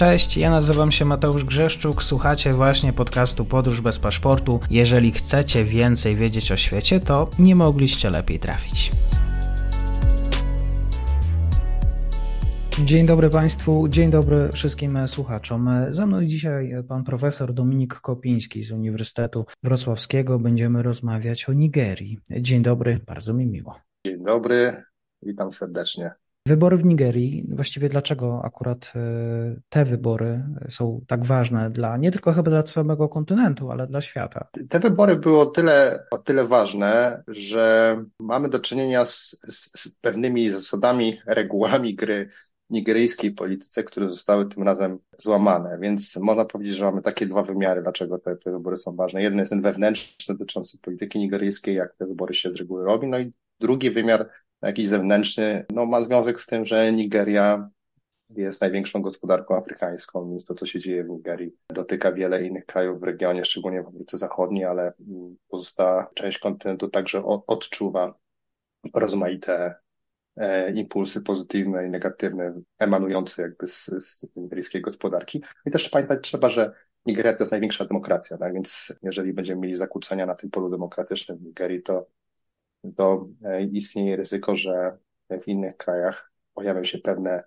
Cześć, ja nazywam się Mateusz Grzeszczuk, słuchacie właśnie podcastu Podróż bez paszportu. Jeżeli chcecie więcej wiedzieć o świecie, to nie mogliście lepiej trafić. Dzień dobry Państwu, dzień dobry wszystkim słuchaczom. Ze mną dzisiaj pan profesor Dominik Kopiński z Uniwersytetu Wrocławskiego. Będziemy rozmawiać o Nigerii. Dzień dobry, bardzo mi miło. Dzień dobry, witam serdecznie. Wybory w Nigerii, właściwie dlaczego akurat e, te wybory są tak ważne dla, nie tylko chyba dla samego kontynentu, ale dla świata? Te wybory były o tyle, o tyle ważne, że mamy do czynienia z, z, z pewnymi zasadami, regułami gry nigeryjskiej polityce, które zostały tym razem złamane. Więc można powiedzieć, że mamy takie dwa wymiary, dlaczego te, te wybory są ważne. Jeden jest ten wewnętrzny, dotyczący polityki nigeryjskiej, jak te wybory się z reguły robi, no i drugi wymiar jakiś zewnętrzny, no ma związek z tym, że Nigeria jest największą gospodarką afrykańską, więc to, co się dzieje w Nigerii, dotyka wiele innych krajów w regionie, szczególnie w Afryce Zachodniej, ale pozostała część kontynentu także odczuwa rozmaite e, impulsy pozytywne i negatywne emanujące jakby z, z nigeryjskiej gospodarki. I też pamiętać trzeba, że Nigeria to jest największa demokracja, tak? więc jeżeli będziemy mieli zakłócenia na tym polu demokratycznym w Nigerii, to to e, istnieje ryzyko, że w innych krajach pojawią się pewne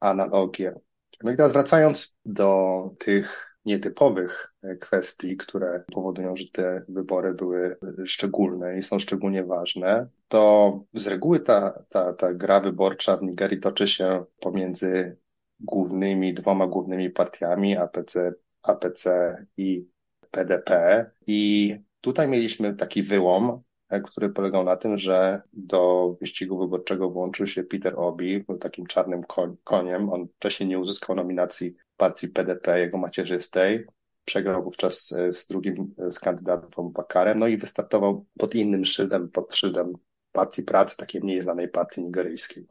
analogie. No i teraz wracając do tych nietypowych e, kwestii, które powodują, że te wybory były szczególne i są szczególnie ważne, to z reguły ta, ta, ta gra wyborcza w Nigerii toczy się pomiędzy głównymi, dwoma głównymi partiami APC, APC i PDP. I tutaj mieliśmy taki wyłom, który polegał na tym, że do wyścigu wyborczego włączył się Peter Obi, był takim czarnym koniem. On wcześniej nie uzyskał nominacji partii PDP, jego macierzystej. Przegrał wówczas e, z drugim e, z kandydatą Bakarem, no i wystartował pod innym szyldem, pod szyldem Partii Pracy, takiej mniej znanej partii nigeryjskiej.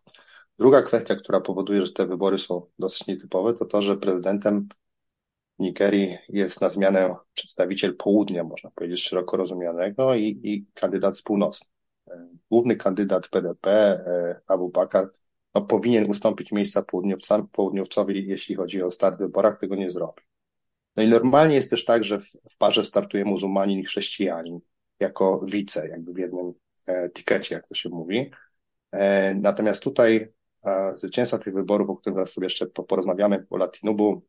Druga kwestia, która powoduje, że te wybory są dosyć nietypowe, to to, że prezydentem Nigerii jest na zmianę przedstawiciel południa, można powiedzieć, szeroko rozumianego i, i kandydat z północy. Główny kandydat PDP, e, Abu Bakar, no, powinien ustąpić miejsca południowcowi, jeśli chodzi o start w wyborach, tego nie zrobi. No i normalnie jest też tak, że w, w parze startuje muzułmanin i chrześcijanin jako wice, jakby w jednym e, tikecie, jak to się mówi. E, natomiast tutaj e, zwycięzca tych wyborów, o którym zaraz sobie jeszcze porozmawiamy, po Latinubu,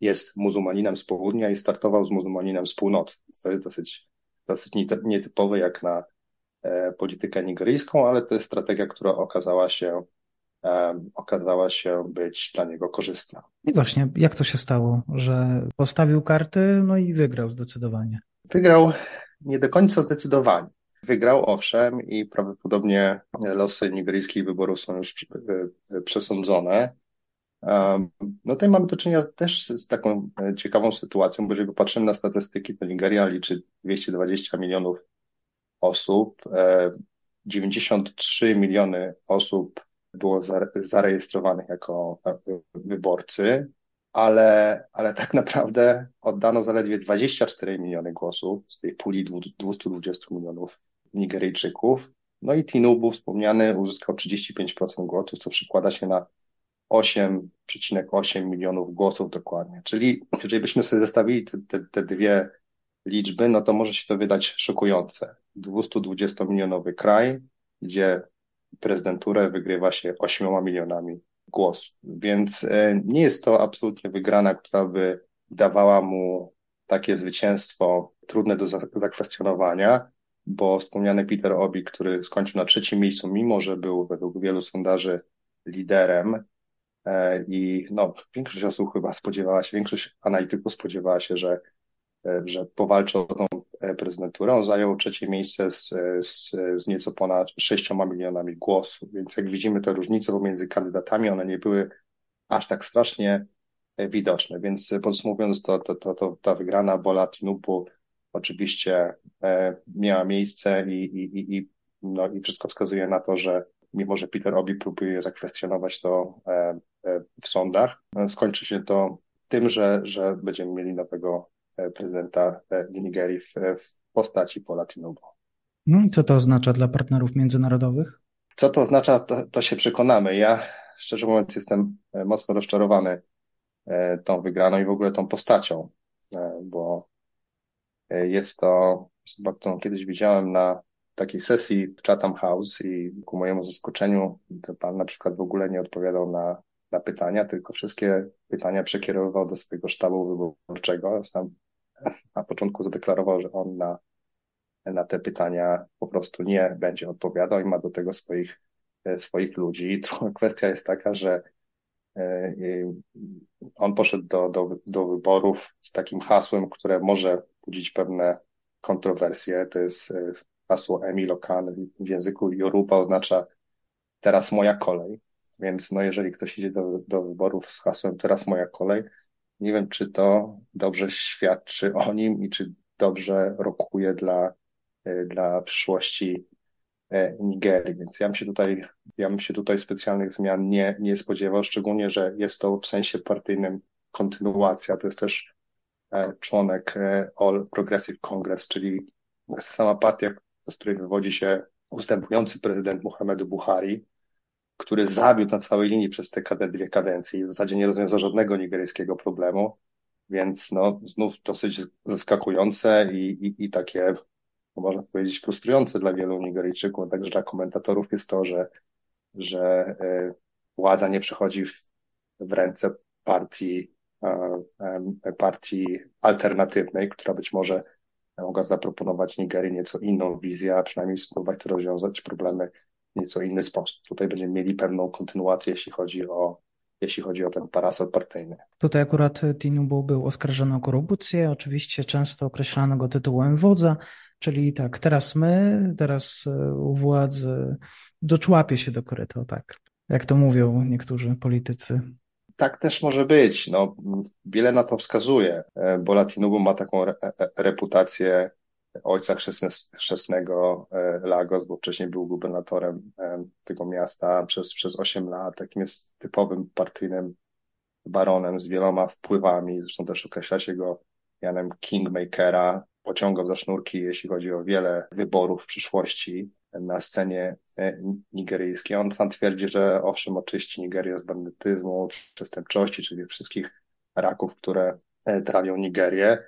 jest muzułmaninem z południa i startował z muzułmaninem z północy. To jest dosyć, dosyć nietypowe jak na e, politykę nigeryjską, ale to jest strategia, która okazała się um, okazała się być dla niego korzystna. I właśnie, jak to się stało, że postawił karty, no i wygrał zdecydowanie? Wygrał nie do końca zdecydowanie. Wygrał owszem i prawdopodobnie losy nigeryjskich wyborów są już e, przesądzone. No tutaj mamy do czynienia też z taką e, ciekawą sytuacją, bo jeżeli popatrzymy na statystyki, to Nigeria liczy 220 milionów osób, 93 e, miliony osób było zarejestrowanych jako e, wyborcy, ale, ale tak naprawdę oddano zaledwie 24 miliony głosów z tej puli 220 milionów Nigeryjczyków. No i Tinubu wspomniany uzyskał 35% głosów, co przykłada się na 8,8 milionów głosów dokładnie. Czyli jeżeli byśmy sobie zestawili te, te, te dwie liczby, no to może się to wydać szokujące. 220-milionowy kraj, gdzie prezydenturę wygrywa się 8 milionami głosów. Więc e, nie jest to absolutnie wygrana, która by dawała mu takie zwycięstwo trudne do zakwestionowania, bo wspomniany Peter Obi, który skończył na trzecim miejscu, mimo że był według wielu sondaży liderem, I no, większość osób chyba spodziewała się, większość analityków spodziewała się, że, e, że powalczy o tą e, prezydenturę. On zajął trzecie miejsce z, z, z nieco ponad 6 milionami głosów. Więc jak widzimy te różnice pomiędzy kandydatami, one nie były aż tak strasznie widoczne. Więc podsumowując, to, to, to, to ta wygrana Bola Tinubu oczywiście miała miejsce i, i, i, no, i wszystko wskazuje na to, że mimo że Peter Obi próbuje zakwestionować to e, e, w sądach, e, skończy się to tym, że, że będziemy mieli nowego prezydenta w Nigerii w, w postaci Paula Tinubu. Hmm, co to oznacza dla partnerów międzynarodowych? Co to oznacza, to, to się przekonamy. Ja szczerze mówiąc jestem mocno rozczarowany tą wygraną i w ogóle tą postacią, bo jest to, którą kiedyś widziałem na takiej sesji w Chatham House i ku mojemu zaskoczeniu pan na przykład w ogóle nie odpowiadał na, na pytania, tylko wszystkie pytania przekierowywał do swojego sztabu wyborczego. Sam na początku zadeklarował, że on na, na te pytania po prostu nie będzie odpowiadał i ma do tego swoich, swoich ludzi. Kwestia jest taka, że e, on poszedł do, do, do wyborów z takim hasłem, które może budzić pewne kontrowersje. To jest e, hasło Emilo Khan w języku Yoruba oznacza teraz moja kolej. Więc no jeżeli ktoś idzie do, do wyborów z hasłem teraz moja kolej, nie wiem, czy to dobrze świadczy o nim i czy dobrze rokuje dla, e, dla przyszłości e, Nigerii. Więc ja bym się tutaj, ja bym się tutaj specjalnych zmian nie, nie spodziewał, szczególnie, że jest to w sensie partyjnym kontynuacja. To jest też e, członek All Progressive Congress, czyli sama partia, z której wywodzi się ustępujący prezydent Muhammadu Buhari, który zawiódł na całej linii przez te dwie kadencje i w zasadzie nie rozwiązał żadnego nigeryjskiego problemu, więc no, znów dosyć zaskakujące i, i, i takie, no, można powiedzieć, frustrujące dla wielu Nigeryjczyków, także dla komentatorów jest to, że, że e, władza nie przechodzi w, w ręce partii, partii alternatywnej, która być może mogła zaproponować Nigerii nieco inną wizję, a przynajmniej spróbować rozwiązać problemy w nieco inny sposób. Tutaj będziemy mieli pewną kontynuację, jeśli chodzi o jeśli chodzi o ten parasol partyjny. Tutaj akurat Tinubu był oskarżony o korupcję, oczywiście często określano go tytułem wodza, czyli tak, teraz my, teraz e, u władzy doczłapie się do koryto, tak, jak to mówią niektórzy politycy tak też może być. No, wiele na to wskazuje, e, bo Latinubu ma taką re e, reputację ojca chrzestnego e, Lagos, bo wcześniej był gubernatorem tego miasta przez, przez 8 lat. Takim jest typowym partyjnym baronem z wieloma wpływami. Zresztą też określa się go Janem Kingmakera. Pociągał za sznurki, jeśli chodzi o wiele wyborów w przyszłości na scenie e, nigeryjskiej. On sam twierdzi, że owszem, oczyści Nigerię z bandytyzmu, przestępczości, czyli wszystkich raków, które e, trawią Nigerię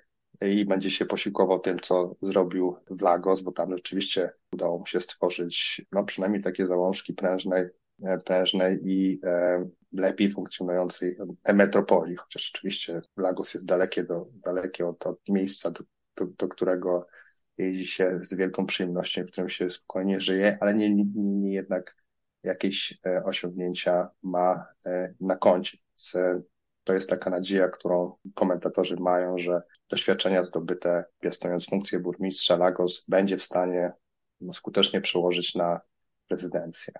i będzie się posiłkował tym, co zrobił w Lagos, bo tam rzeczywiście udało mu się stworzyć no przynajmniej takie załążki prężnej, e, prężnej i e, lepiej funkcjonującej metropolii, chociaż oczywiście Lagos jest dalekie, do, dalekie od, od miejsca, do, do, do którego jeździ się z wielką przyjemnością, w którym się spokojnie żyje, ale nie, nie, nie jednak jakieś e, osiągnięcia ma e, na koncie. Więc e, to jest taka nadzieja, którą komentatorzy mają, że doświadczenia zdobyte piastując funkcję burmistrza Lagos będzie w stanie no, skutecznie przełożyć na prezydencję.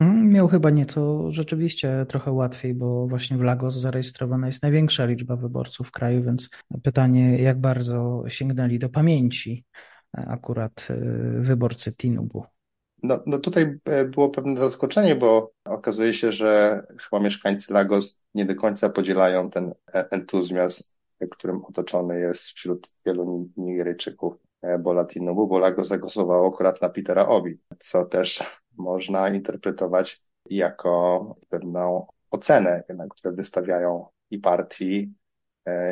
Mm, miał chyba nieco rzeczywiście trochę łatwiej, bo właśnie w Lagos zarejestrowana jest największa liczba wyborców w kraju, więc pytanie, jak bardzo sięgnęli do pamięci akurat y, wyborcy Tinubu. No, no tutaj e, było pewne zaskoczenie, bo okazuje się, że chyba mieszkańcy Lagos nie do końca podzielają ten e, entuzjazm, którym otoczony jest wśród wielu Nigeryjczyków e, Bola Tinubu, bo Lagos zagłosowało akurat na Petera Obi, co też można interpretować jako pewną ocenę, jednak, które wystawiają i partii,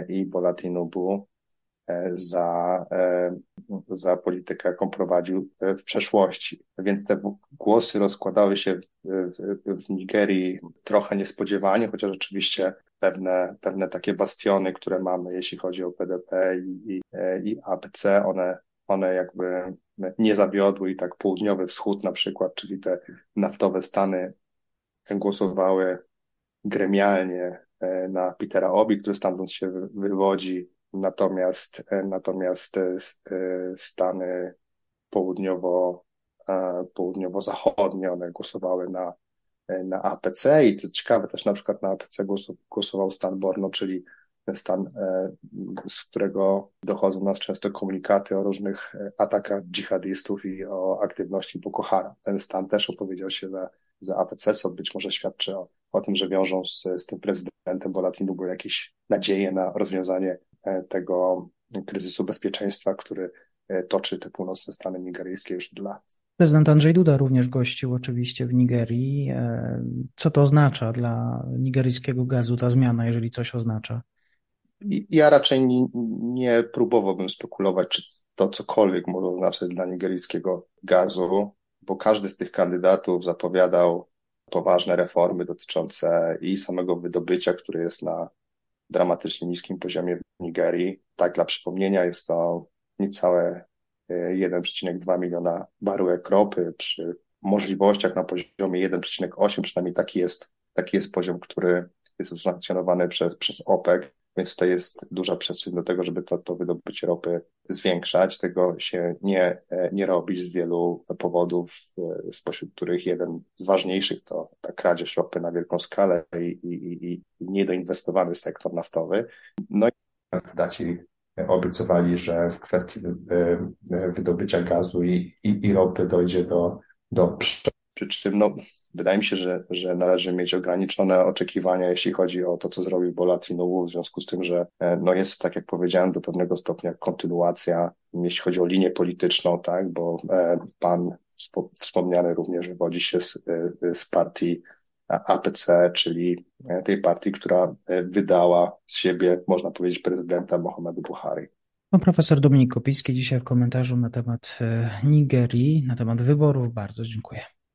i Bola Tinubu za, e, za politykę, jaką prowadził e, w przeszłości. Więc te głosy rozkładały się w, w Nigerii trochę niespodziewanie, chociaż oczywiście pewne, pewne takie bastiony, które mamy, jeśli chodzi o PDP i, i, e, i APC, one, one jakby nie zawiodły i tak południowy wschód na przykład, czyli te naftowe stany głosowały gremialnie na Petera Obi, który stamtąd się wywodzi, Natomiast, e, natomiast e, e, Stany południowo, południowo-zachodnie, one głosowały na, na APC i co ciekawe też na przykład na APC głosował stan Borno, czyli stan, z którego dochodzą nas często komunikaty o różnych atakach dżihadystów i o aktywności Boko Haram. Ten stan też opowiedział się za, za APC, co być może świadczy o, o tym, że wiążą z, z tym prezydentem Bola Tinubu jakieś nadzieje na rozwiązanie tego kryzysu bezpieczeństwa, który e, toczy te północne Stany nigeryjskie już od lat. Prezydent Andrzej Duda również gościł oczywiście w Nigerii. E, co to oznacza dla nigeryjskiego gazu ta zmiana, jeżeli coś oznacza? Ja raczej nie, nie próbowałbym spekulować, czy to cokolwiek może oznaczać dla nigeryjskiego gazu, bo każdy z tych kandydatów zapowiadał poważne reformy dotyczące i samego wydobycia, które jest na dramatycznie niskim poziomie w Nigerii. Tak, dla przypomnienia jest to niecałe 1,2 e, miliona baryłek ropy przy możliwościach na poziomie 1,8, przynajmniej taki jest, taki jest poziom, który jest usankcjonowany przez, przez OPEC. Więc tutaj jest duża przestrzeń do tego, żeby to, to wydobycie ropy zwiększać. Tego się nie, nie robi z wielu powodów, spośród których jeden z ważniejszych to ta kradzież ropy na wielką skalę i, i, i niedoinwestowany sektor naftowy. No i kandydaci obiecywali, że w kwestii wydobycia gazu i, i, i ropy dojdzie do, do przy czym no, wydaje mi się, że, że należy mieć ograniczone oczekiwania, jeśli chodzi o to, co zrobił Bola Tinubu, w związku z tym, że e, no jest, tak jak powiedziałem, do pewnego stopnia kontynuacja, jeśli chodzi o linię polityczną, tak, bo e, pan wspomniany również wywodzi się z, e, z partii APC, czyli tej partii, która wydała z siebie, można powiedzieć, prezydenta Mohamedu Buhari. Pan profesor Dominik Kopiński dzisiaj w komentarzu na temat Nigerii, na temat wyborów. Bardzo dziękuję.